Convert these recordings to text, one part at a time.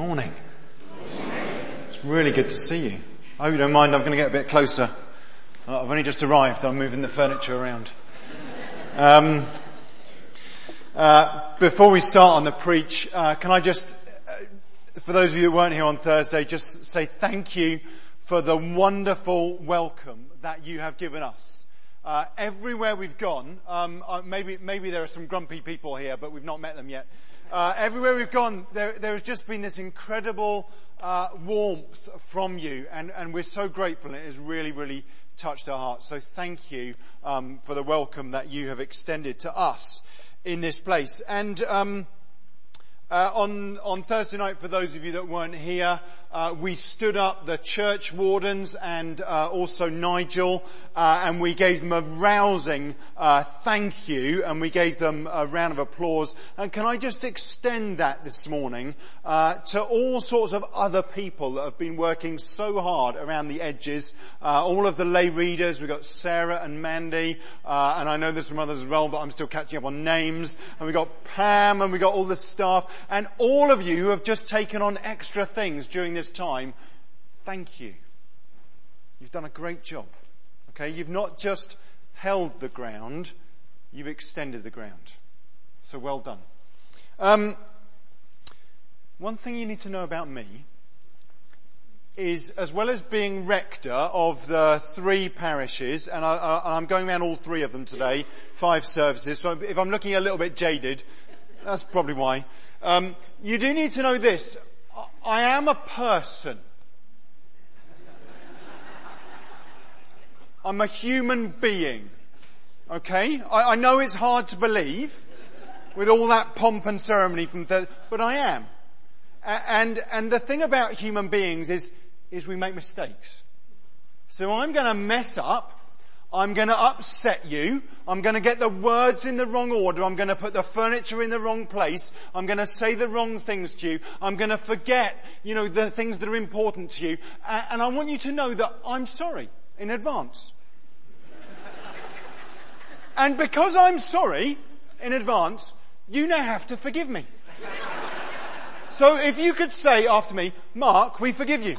Morning. It's really good to see you. I hope you don't mind, I'm going to get a bit closer. Uh, I've only just arrived, I'm moving the furniture around. Um, uh, before we start on the preach, uh, can I just, uh, for those of you who weren't here on Thursday, just say thank you for the wonderful welcome that you have given us. Uh, everywhere we've gone, um, maybe maybe there are some grumpy people here, but we've not met them yet. Uh, everywhere we've gone, there, there, has just been this incredible uh, warmth from you, and, and, we're so grateful. It has really, really touched our hearts. So thank you um, for the welcome that you have extended to us in this place. And um, uh, on on Thursday night, for those of you that weren't here, uh, we stood up the church wardens and uh, also Nigel, uh, and we gave them a rousing uh, thank you, and we gave them a round of applause. And can I just extend that this morning uh, to all sorts of other people that have been working so hard around the edges? Uh, all of the lay readers, we've got Sarah and Mandy, and I know there's some others as well, but I'm still catching up on names. And we've got Pam, and we've got all the staff, and all of you who have just taken on extra things during this this time, thank you. You've done a great job. Okay, you've not just held the ground, you've extended the ground. So well done. Um, one thing you need to know about me is, as well as being rector of the three parishes, and I, am going around all three of them today, five services, so if I'm looking a little bit jaded, that's probably why. Um, you do need to know this. I am a person. I'm a human being. Okay? I, I, know it's hard to believe with all that pomp and ceremony from the, but I am. And, and the thing about human beings is, is we make mistakes. So I'm gonna mess up I'm going to upset you. I'm going to get the words in the wrong order. I'm going to put the furniture in the wrong place. I'm going to say the wrong things to you. I'm going to forget, you know, the things that are important to you. And I want you to know that I'm sorry in advance. and because I'm sorry in advance, you now have to forgive me. So if you could say after me, Mark, we forgive you.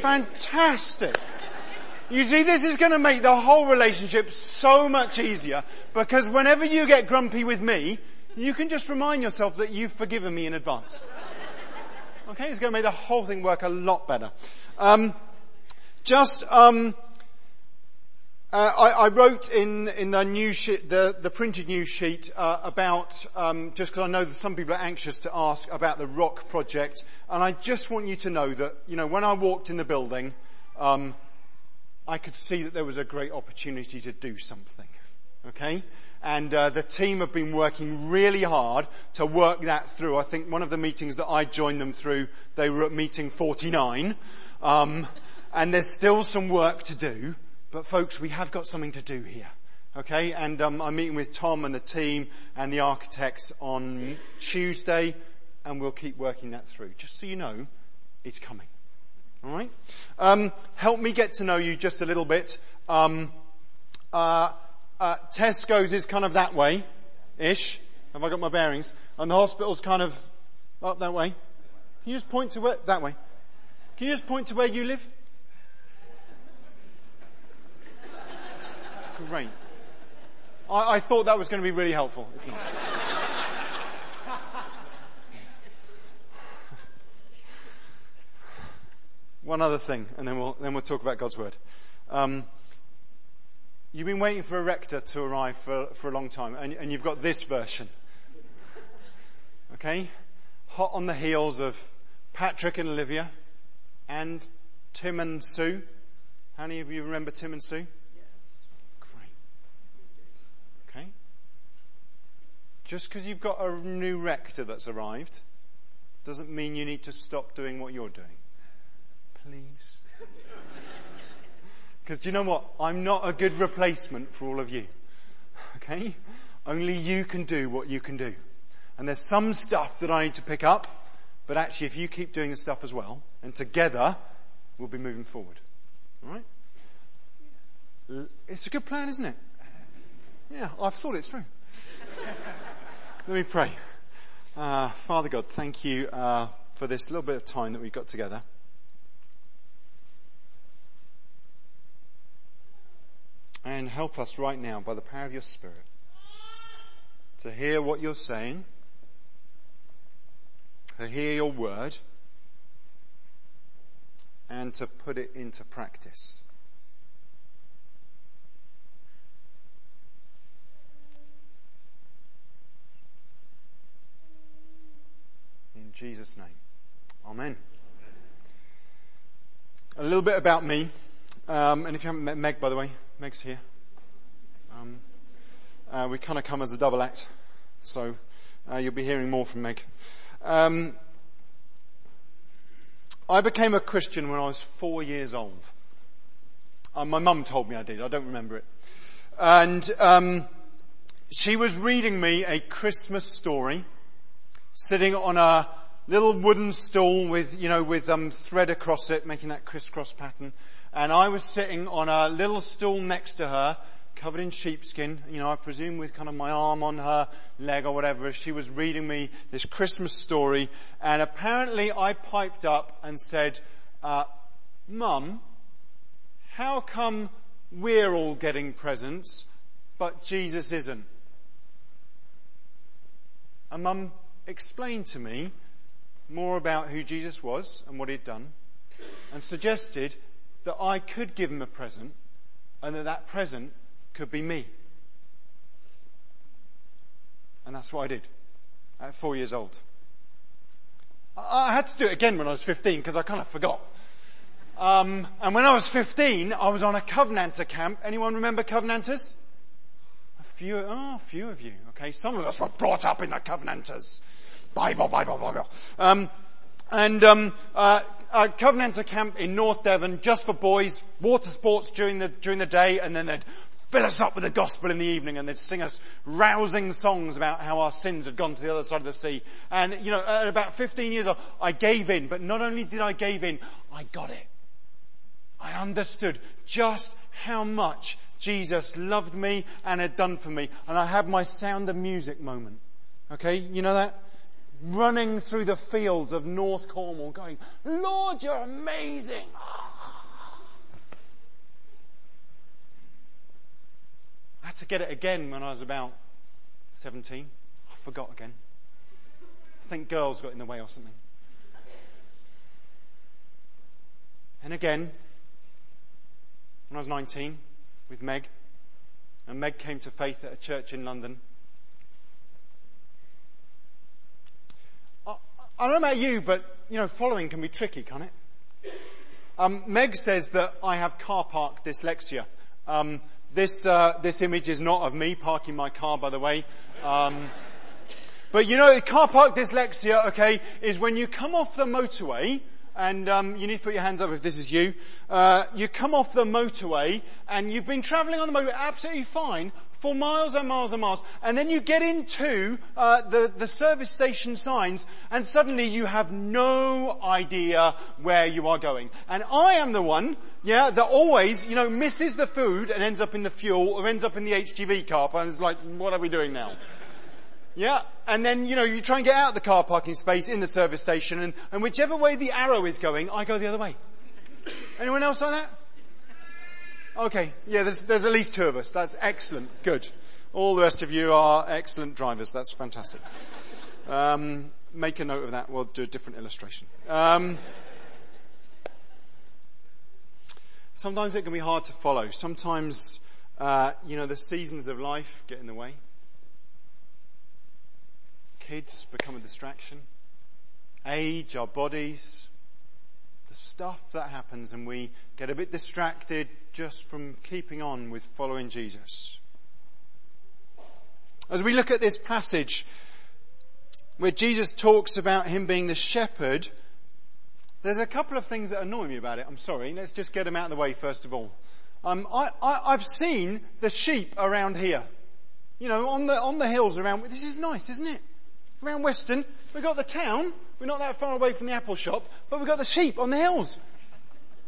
Fantastic. You see, this is going to make the whole relationship so much easier because whenever you get grumpy with me, you can just remind yourself that you've forgiven me in advance. Okay, it's going to make the whole thing work a lot better. Um, just, um, uh, I, I, wrote in in the new sheet, the, the printed news sheet uh, about um, just because I know that some people are anxious to ask about the Rock project, and I just want you to know that you know when I walked in the building, um, I could see that there was a great opportunity to do something. Okay, and uh, the team have been working really hard to work that through. I think one of the meetings that I joined them through, they were at meeting 49, um, and there's still some work to do. But folks, we have got something to do here. Okay, and um, I'm meeting with Tom and the team and the architects on Tuesday, and we'll keep working that through. Just so you know, it's coming. All right. Um, help me get to know you just a little bit. Um, uh, uh, Tesco's is kind of that way, ish. Have I got my bearings? And the hospital's kind of up that way. Can you just point to where that way? Can you just point to where you live? Great. I, I thought that was going to be really helpful. One other thing, and then we'll, then we'll talk about God's Word. Um, you've been waiting for a rector to arrive for, for a long time, and, and you've got this version. Okay? Hot on the heels of Patrick and Olivia, and Tim and Sue. How many of you remember Tim and Sue? Yes. Great. Okay. Just because you've got a new rector that's arrived doesn't mean you need to stop doing what you're doing. Please. Because do you know what? I'm not a good replacement for all of you. Okay? Only you can do what you can do. And there's some stuff that I need to pick up, but actually if you keep doing the stuff as well, and together, we'll be moving forward. Alright? It's a good plan, isn't it? Yeah, I've thought it through. Let me pray. Uh, Father God, thank you uh, for this little bit of time that we've got together. And help us right now by the power of your Spirit to hear what you're saying, to hear your word, and to put it into practice. In Jesus' name. Amen. A little bit about me. Um, and if you haven't met Meg, by the way, Meg's here. Uh, we kind of come as a double act. So uh, you'll be hearing more from Meg. Um, I became a Christian when I was four years old. Uh, my mum told me I did. I don't remember it. And um, she was reading me a Christmas story, sitting on a little wooden stool with, you know, with um, thread across it, making that crisscross pattern. And I was sitting on a little stool next to her, covered in sheepskin, you know, I presume with kind of my arm on her leg or whatever, she was reading me this Christmas story. And apparently I piped up and said, uh, Mum, how come we're all getting presents, but Jesus isn't? And Mum explained to me more about who Jesus was and what he'd done and suggested that I could give him a present and that that present could be me. And that's what I did at four years old. I had to do it again when I was 15 because I kind of forgot. Um, and when I was 15, I was on a Covenanter camp. Anyone remember Covenanters? A few, oh, a few of you. Okay, some of us were brought up in the Covenanters. Bible, Bible, Bible. Um, and um, uh, a Covenanter camp in North Devon, just for boys, water sports during the during the day, and then they'd fill us up with the gospel in the evening and they'd sing us rousing songs about how our sins had gone to the other side of the sea. And, you know, at about 15 years old, I gave in, but not only did I give in, I got it. I understood just how much Jesus loved me and had done for me. And I had my sound of music moment. Okay, you know that? Running through the fields of North Cornwall going, Lord, you're amazing. Had to get it again when I was about 17. I forgot again. I think girls got in the way or something. And again, when I was 19, with Meg, and Meg came to faith at a church in London. I, don't know about you, but, you know, following can be tricky, can't it? Um, Meg says that I have car park dyslexia. Um, this, uh, this image is not of me parking my car, by the way. Um, but you know, car park dyslexia, okay, is when you come off the motorway, and um, you need to put your hands up if this is you. Uh, you come off the motorway, and you've been travelling on the motorway absolutely fine for miles and miles and miles, and then you get into uh, the the service station signs, and suddenly you have no idea where you are going. And I am the one, yeah, that always, you know, misses the food and ends up in the fuel or ends up in the HGV car park, and it's like, what are we doing now? Yeah, and then, you know, you try and get out of the car parking space in the service station, and, and whichever way the arrow is going, I go the other way. Anyone else like that? Okay, yeah, there's, there's at least two of us. That's excellent. Good. All the rest of you are excellent drivers. That's fantastic. Um, make a note of that. We'll do a different illustration. Um, sometimes it can be hard to follow. Sometimes, uh, you know, the seasons of life get in the way. Kids become a distraction. Age, our bodies, the stuff that happens and we get a bit distracted just from keeping on with following Jesus. As we look at this passage where Jesus talks about him being the shepherd, there's a couple of things that annoy me about it. I'm sorry. Let's just get them out of the way first of all. Um, I, I, I've seen the sheep around here. You know, on the, on the hills around, this is nice, isn't it? Around Weston, we've got the town, we're not that far away from the apple shop, but we've got the sheep on the hills.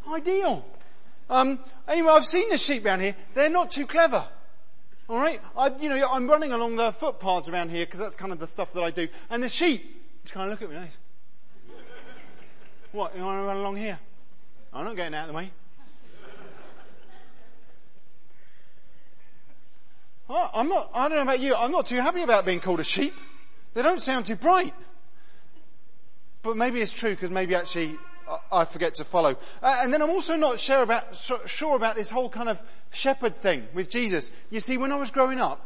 Ideal. Um, anyway, I've seen the sheep around here. They're not too clever. All right, I, you know, I'm running along the footpaths around here because that's kind of the stuff that I do, and the sheep just kind of look at me like, "What? You want to run along here? I'm not getting out of the way." I'm not. I don't know about you. I'm not too happy about being called a sheep. They don't sound too bright. But maybe it's true because maybe actually I forget to follow. Uh, and then I'm also not sure about, sure about this whole kind of shepherd thing with Jesus. You see, when I was growing up,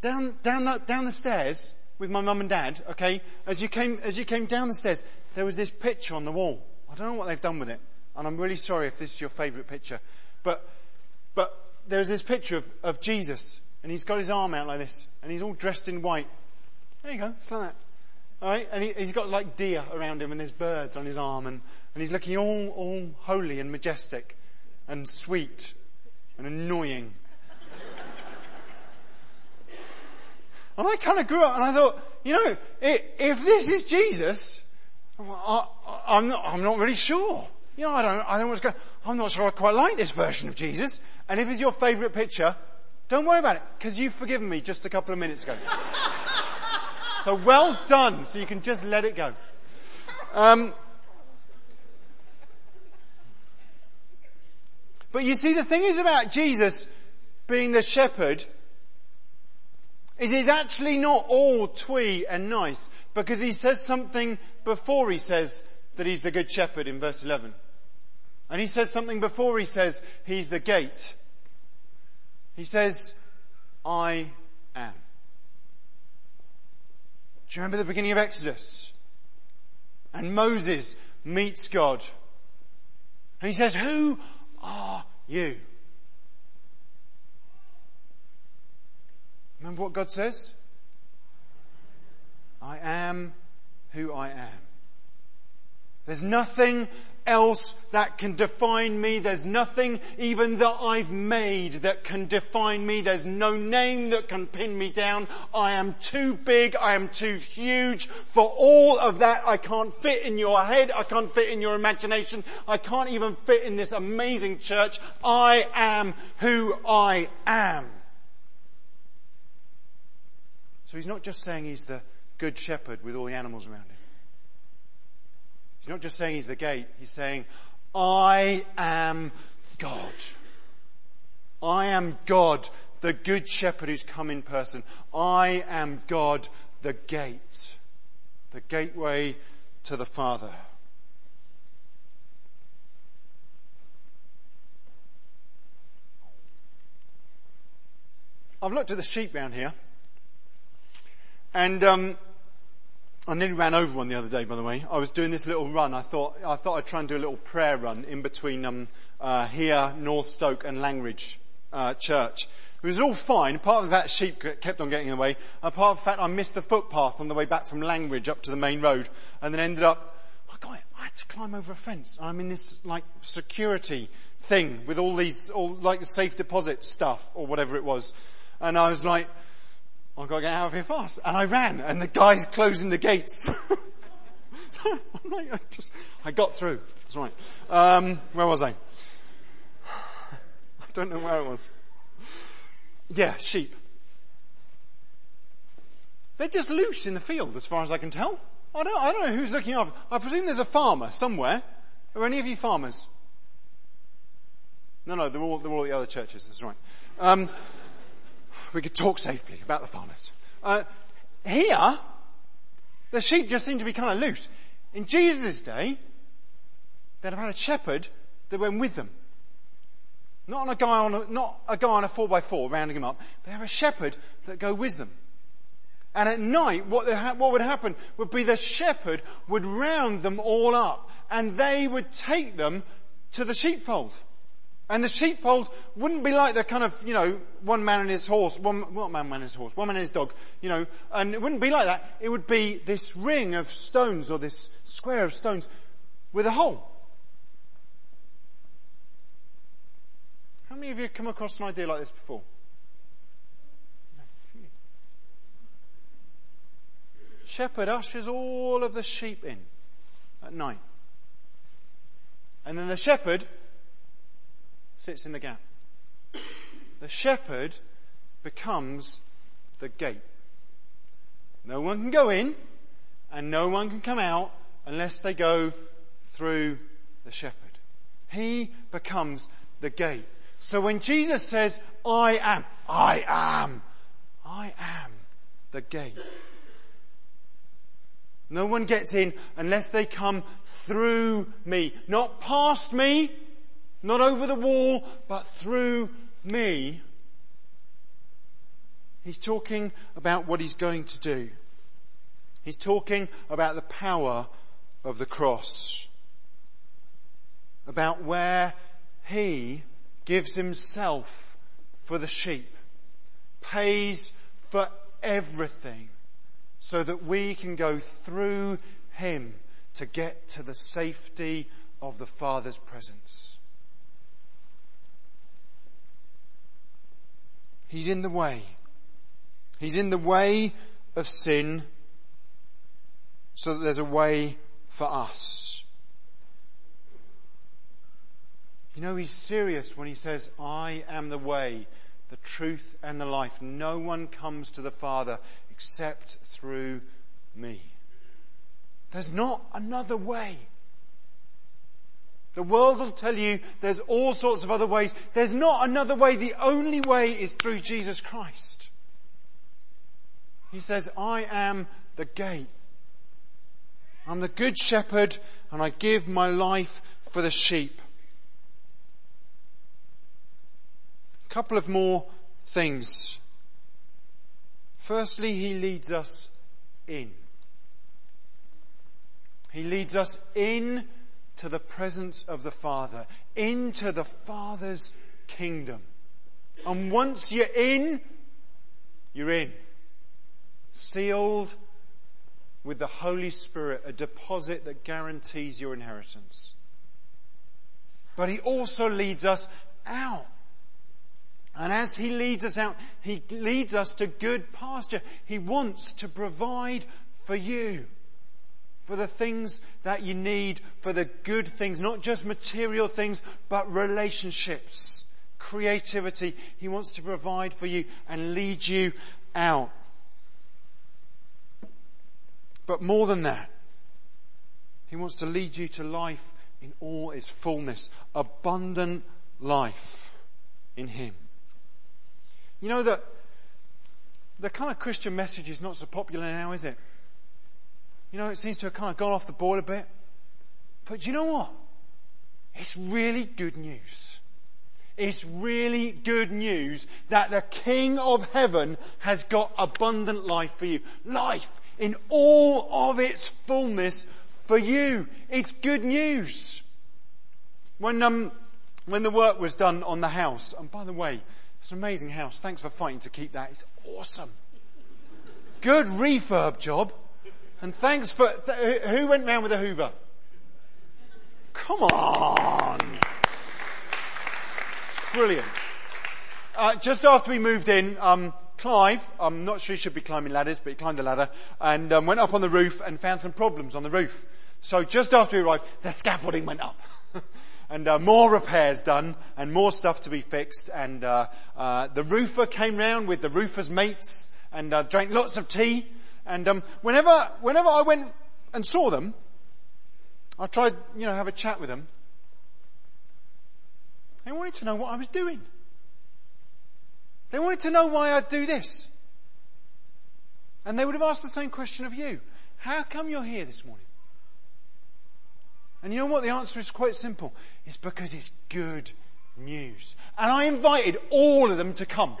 down, down, the, down the stairs with my mum and dad, okay, as you came, as you came down the stairs, there was this picture on the wall. I don't know what they've done with it. And I'm really sorry if this is your favourite picture. But, but there's this picture of, of Jesus and he's got his arm out like this and he's all dressed in white. There you go. It's like that. Alright, and he, has got like deer around him and there's birds on his arm and, and he's looking all, all holy and majestic and sweet and annoying. and I kind of grew up and I thought, you know, if this is Jesus, I, am not, I'm not really sure. You know, I don't, I don't know what's going, I'm not sure I quite like this version of Jesus. And if it's your favourite picture, don't worry about it, because you've forgiven me just a couple of minutes ago. So well done. So you can just let it go. Um, but you see, the thing is about Jesus being the shepherd is he's actually not all twee and nice because he says something before he says that he's the good shepherd in verse 11. And he says something before he says he's the gate. He says, I am. Do you remember the beginning of Exodus? And Moses meets God. And he says, who are you? Remember what God says? I am who I am. There's nothing else that can define me. There's nothing even that I've made that can define me. There's no name that can pin me down. I am too big. I am too huge for all of that. I can't fit in your head. I can't fit in your imagination. I can't even fit in this amazing church. I am who I am. So he's not just saying he's the good shepherd with all the animals around him. He's not just saying he's the gate, he's saying, I am God. I am God, the good shepherd who's come in person. I am God, the gate, the gateway to the Father. I've looked at the sheep round here, and um, I nearly ran over one the other day, by the way. I was doing this little run. I thought, I thought I'd try and do a little prayer run in between, um, uh, here, North Stoke and Langridge, uh, church. It was all fine, apart from that sheep kept on getting in the way, apart from the fact I missed the footpath on the way back from Langridge up to the main road, and then ended up, I got I had to climb over a fence. I'm in this, like, security thing with all these, all, like, safe deposit stuff, or whatever it was. And I was like, I've got to get out of here fast. And I ran, and the guy's closing the gates. I'm like, I just, I got through. That's right. Um, where was I? I don't know where it was. Yeah, sheep. They're just loose in the field, as far as I can tell. I don't, I don't know who's looking after. I presume there's a farmer somewhere. Are any of you farmers? No, no, they're all, they're all the other churches. That's right. Um, we could talk safely about the farmers. Uh, here, the sheep just seem to be kind of loose. In Jesus' day, they'd have had a shepherd that went with them. Not a guy on a, not a guy on a four by four rounding them up. They have a shepherd that go with them. And at night, what, what would happen would be the shepherd would round them all up and they would take them to the sheepfold. And the sheepfold wouldn't be like the kind of, you know, one man and his horse, one, man and his horse, one man and his dog, you know, and it wouldn't be like that. It would be this ring of stones or this square of stones with a hole. How many of you have come across an idea like this before? Shepherd ushers all of the sheep in at night. And then the shepherd sits in the gap. the shepherd becomes the gate. No one can go in and no one can come out unless they go through the shepherd. He becomes the gate. So when Jesus says, I am, I am, I am the gate. No one gets in unless they come through me. Not past me, not over the wall, but through me. He's talking about what he's going to do. He's talking about the power of the cross. About where he gives himself for the sheep, pays for everything so that we can go through him to get to the safety of the Father's presence. He's in the way. He's in the way of sin so that there's a way for us. You know, he's serious when he says, I am the way, the truth and the life. No one comes to the Father except through me. There's not another way. The world will tell you there's all sorts of other ways. There's not another way. The only way is through Jesus Christ. He says, I am the gate. I'm the good shepherd and I give my life for the sheep. A couple of more things. Firstly, he leads us in. He leads us in to the presence of the Father, into the Father's kingdom. And once you're in, you're in. Sealed with the Holy Spirit, a deposit that guarantees your inheritance. But He also leads us out. And as He leads us out, He leads us to good pasture. He wants to provide for you. For the things that you need, for the good things, not just material things, but relationships, creativity. He wants to provide for you and lead you out. But more than that, He wants to lead you to life in all its fullness, abundant life in Him. You know that the kind of Christian message is not so popular now, is it? You know, it seems to have kind of gone off the boil a bit. But you know what? It's really good news. It's really good news that the King of Heaven has got abundant life for you. Life in all of its fullness for you. It's good news. When, um, when the work was done on the house, and by the way, it's an amazing house. Thanks for fighting to keep that. It's awesome. Good refurb job. And thanks for, th- who went round with a hoover? Come on. Brilliant. Uh, just after we moved in, um, Clive, I'm not sure he should be climbing ladders, but he climbed the ladder and um, went up on the roof and found some problems on the roof. So just after we arrived, the scaffolding went up. and uh, more repairs done and more stuff to be fixed. And uh, uh, the roofer came round with the roofer's mates and uh, drank lots of tea. And um, whenever whenever I went and saw them, I tried you know have a chat with them. They wanted to know what I was doing. They wanted to know why I'd do this. And they would have asked the same question of you. How come you're here this morning? And you know what? The answer is quite simple. It's because it's good news. And I invited all of them to come.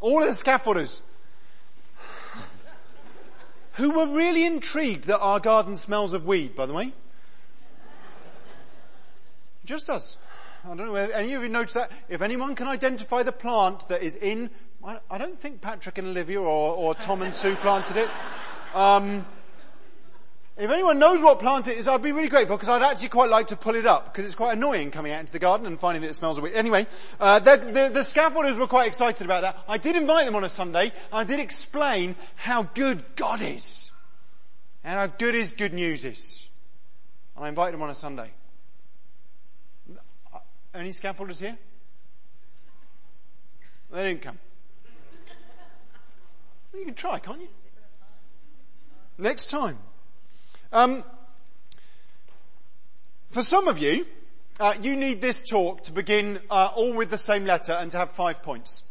All of the scaffolders. Who were really intrigued that our garden smells of weed, by the way. Just us. I don't know if any of you noticed that. If anyone can identify the plant that is in, I don't think Patrick and Olivia or, or Tom and Sue planted it. Um, if anyone knows what plant it is, I'd be really grateful because I'd actually quite like to pull it up because it's quite annoying coming out into the garden and finding that it smells a bit. Anyway, uh, the, the, the, scaffolders were quite excited about that. I did invite them on a Sunday. I did explain how good God is and how good His good news is. And I invited them on a Sunday. Uh, any scaffolders here? They didn't come. You can try, can't you? Next time. Um, for some of you, uh, you need this talk to begin uh, all with the same letter and to have five points.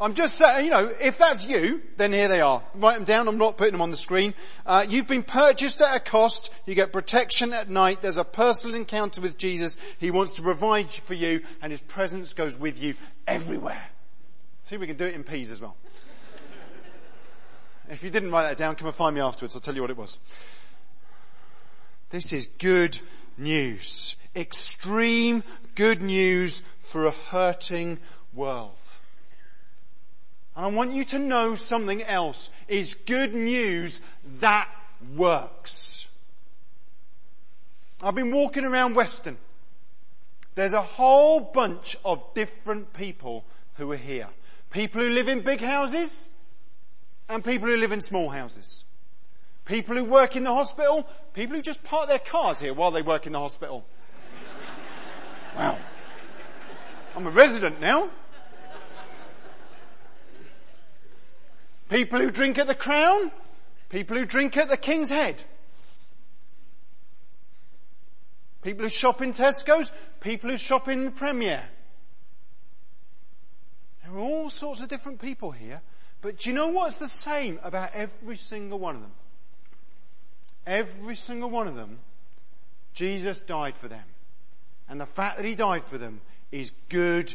I'm just saying, you know, if that's you, then here they are. Write them down. I'm not putting them on the screen. Uh, you've been purchased at a cost. You get protection at night. There's a personal encounter with Jesus. He wants to provide for you and his presence goes with you everywhere. See we can do it in peas as well. If you didn't write that down, come and find me afterwards. I'll tell you what it was. This is good news. Extreme good news for a hurting world. And I want you to know something else is good news that works. I've been walking around Weston. There's a whole bunch of different people who are here. People who live in big houses and people who live in small houses. People who work in the hospital, people who just park their cars here while they work in the hospital. wow. I'm a resident now. People who drink at the Crown, people who drink at the King's Head. People who shop in Tesco's, people who shop in the Premier. There are all sorts of different people here, but do you know what's the same about every single one of them? Every single one of them, Jesus died for them. And the fact that he died for them is good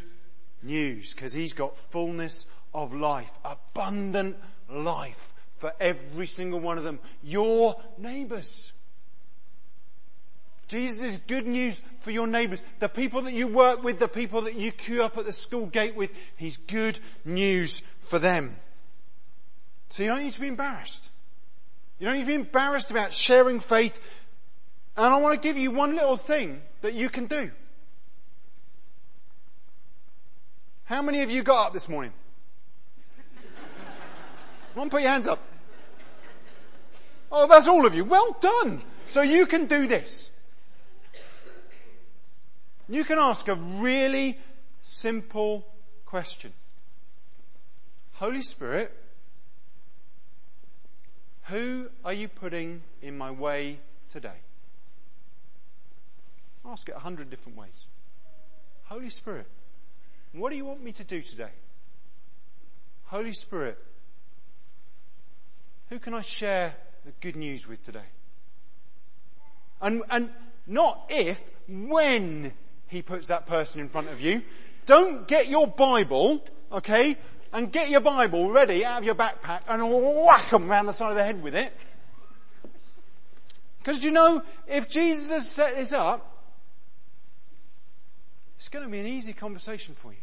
news because he's got fullness of life, abundant life for every single one of them. Your neighbours. Jesus is good news for your neighbours. The people that you work with, the people that you queue up at the school gate with, He's good news for them. So you don't need to be embarrassed. You don't need to be embarrassed about sharing faith. And I want to give you one little thing that you can do. How many of you got up this morning? Come on, put your hands up. Oh, that's all of you. Well done. So you can do this. You can ask a really simple question. Holy Spirit, who are you putting in my way today? Ask it a hundred different ways. Holy Spirit, what do you want me to do today? Holy Spirit, who can I share the good news with today? And, and not if, when he puts that person in front of you. Don't get your Bible, okay, and get your Bible ready out of your backpack and whack them around the side of the head with it. Because you know, if Jesus has set this up, it's going to be an easy conversation for you.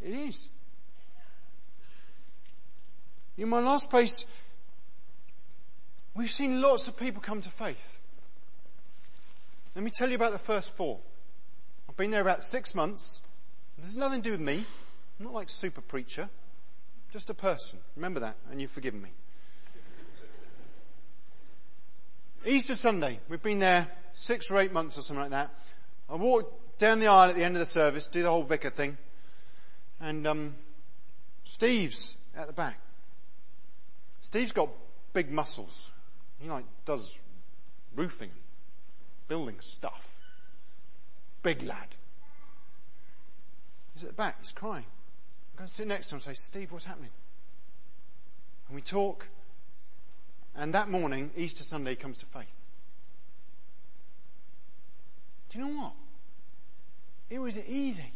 It is. In my last place, we've seen lots of people come to faith. Let me tell you about the first four. I've been there about six months. This has nothing to do with me. I'm not like super preacher. Just a person. Remember that, and you've forgiven me. Easter Sunday. We've been there six or eight months or something like that. I walked down the aisle at the end of the service, do the whole vicar thing, and um, Steve's at the back. Steve's got big muscles. He like does roofing, building stuff. Big lad. He's at the back, he's crying. I'm going to sit next to him and say, Steve, what's happening? And we talk, and that morning, Easter Sunday comes to faith. Do you know what? It was easy.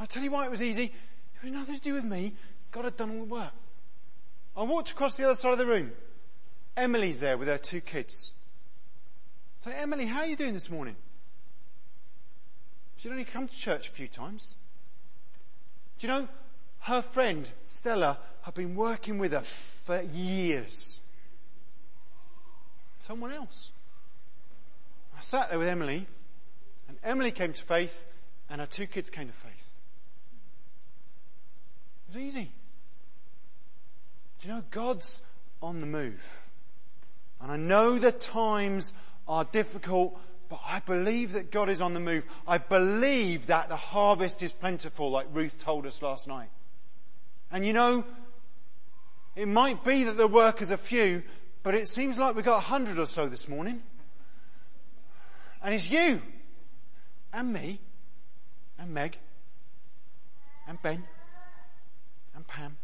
I'll tell you why it was easy. It was nothing to do with me. God had done all the work. I walked across the other side of the room. Emily's there with her two kids. Say, Emily, how are you doing this morning? She'd only come to church a few times. Do you know, her friend, Stella, had been working with her for years. Someone else. I sat there with Emily, and Emily came to faith, and her two kids came to faith. It was easy. Do you know, God's on the move. And I know that times are difficult, but I believe that God is on the move. I believe that the harvest is plentiful, like Ruth told us last night. And you know, it might be that the workers are few, but it seems like we've got a hundred or so this morning. And it's you, and me, and Meg, and Ben, and Pam.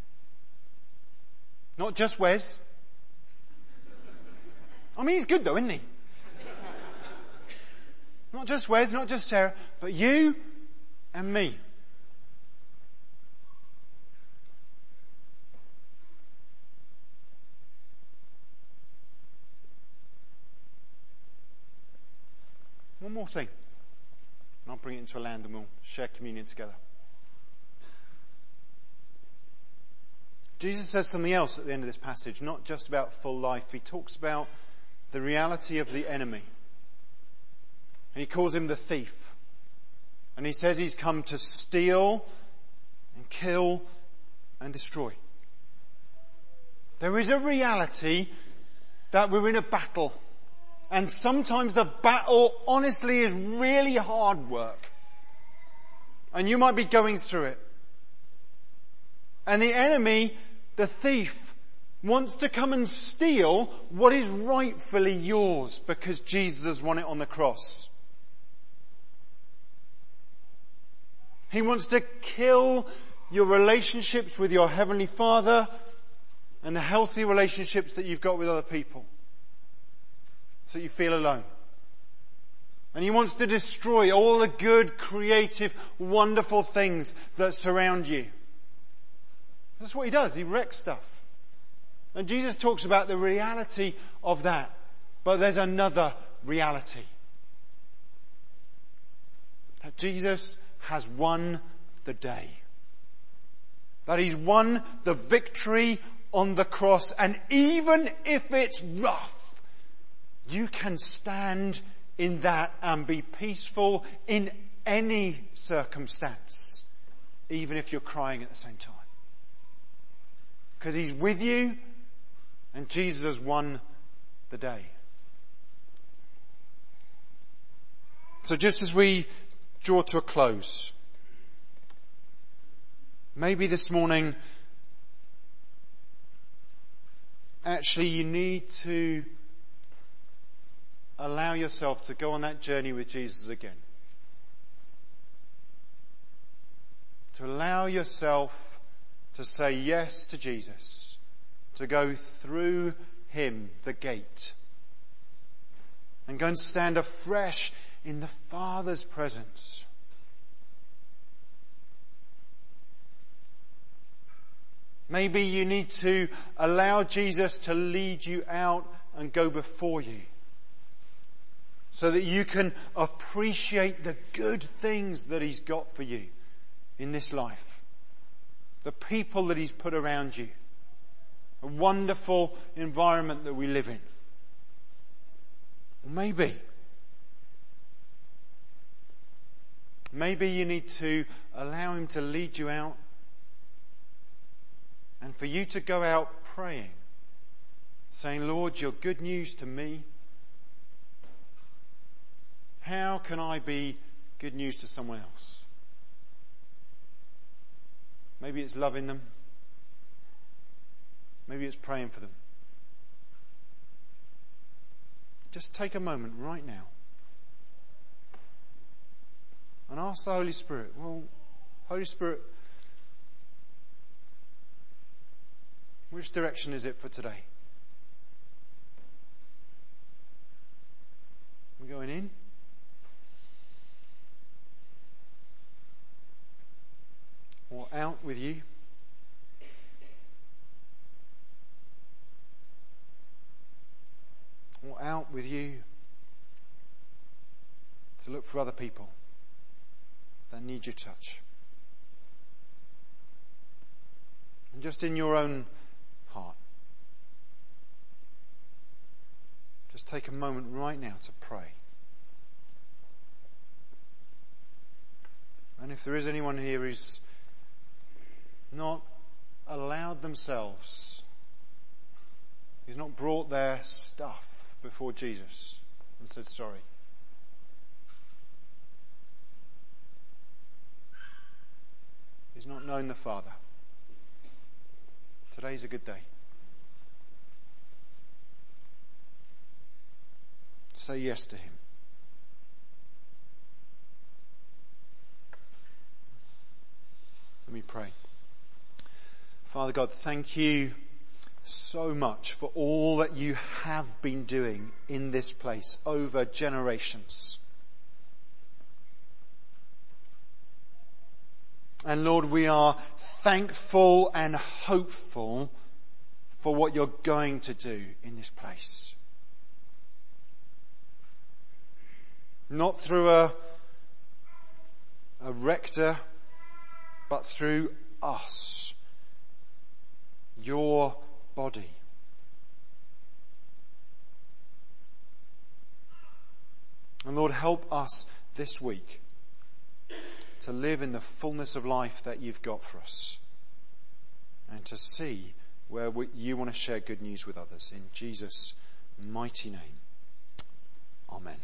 Not just Wes. I mean, he's good though, isn't he? Not just Wes, not just Sarah, but you and me. One more thing. And I'll bring it into a land and we'll share communion together. Jesus says something else at the end of this passage, not just about full life. He talks about the reality of the enemy. And he calls him the thief. And he says he's come to steal and kill and destroy. There is a reality that we're in a battle. And sometimes the battle honestly is really hard work. And you might be going through it. And the enemy, the thief, wants to come and steal what is rightfully yours because Jesus has won it on the cross. He wants to kill your relationships with your Heavenly Father and the healthy relationships that you've got with other people. So you feel alone. And he wants to destroy all the good, creative, wonderful things that surround you. That's what he does. He wrecks stuff. And Jesus talks about the reality of that. But there's another reality. That Jesus has won the day. That he's won the victory on the cross. And even if it's rough, you can stand in that and be peaceful in any circumstance, even if you're crying at the same time. Because he's with you and Jesus has won the day. So just as we draw to a close. Maybe this morning, actually you need to allow yourself to go on that journey with Jesus again. To allow yourself to say yes to Jesus, to go through Him, the gate, and go and stand afresh in the Father's presence. Maybe you need to allow Jesus to lead you out and go before you so that you can appreciate the good things that He's got for you in this life. The people that He's put around you. A wonderful environment that we live in. Maybe Maybe you need to allow Him to lead you out and for you to go out praying, saying, Lord, your good news to me. How can I be good news to someone else? Maybe it's loving them. Maybe it's praying for them. Just take a moment right now and ask the Holy Spirit, well, Holy Spirit, which direction is it for today? We're going in. Or out with you. Or out with you to look for other people that need your touch. And just in your own heart, just take a moment right now to pray. And if there is anyone here who's not allowed themselves, who's not brought their stuff before Jesus and said sorry, who's not known the Father. Today's a good day. Say yes to Him. Let me pray. Father God, thank you so much for all that you have been doing in this place over generations. And Lord, we are thankful and hopeful for what you're going to do in this place. Not through a, a rector, but through us, your body. And Lord, help us this week to live in the fullness of life that you've got for us and to see where you want to share good news with others. In Jesus' mighty name. Amen.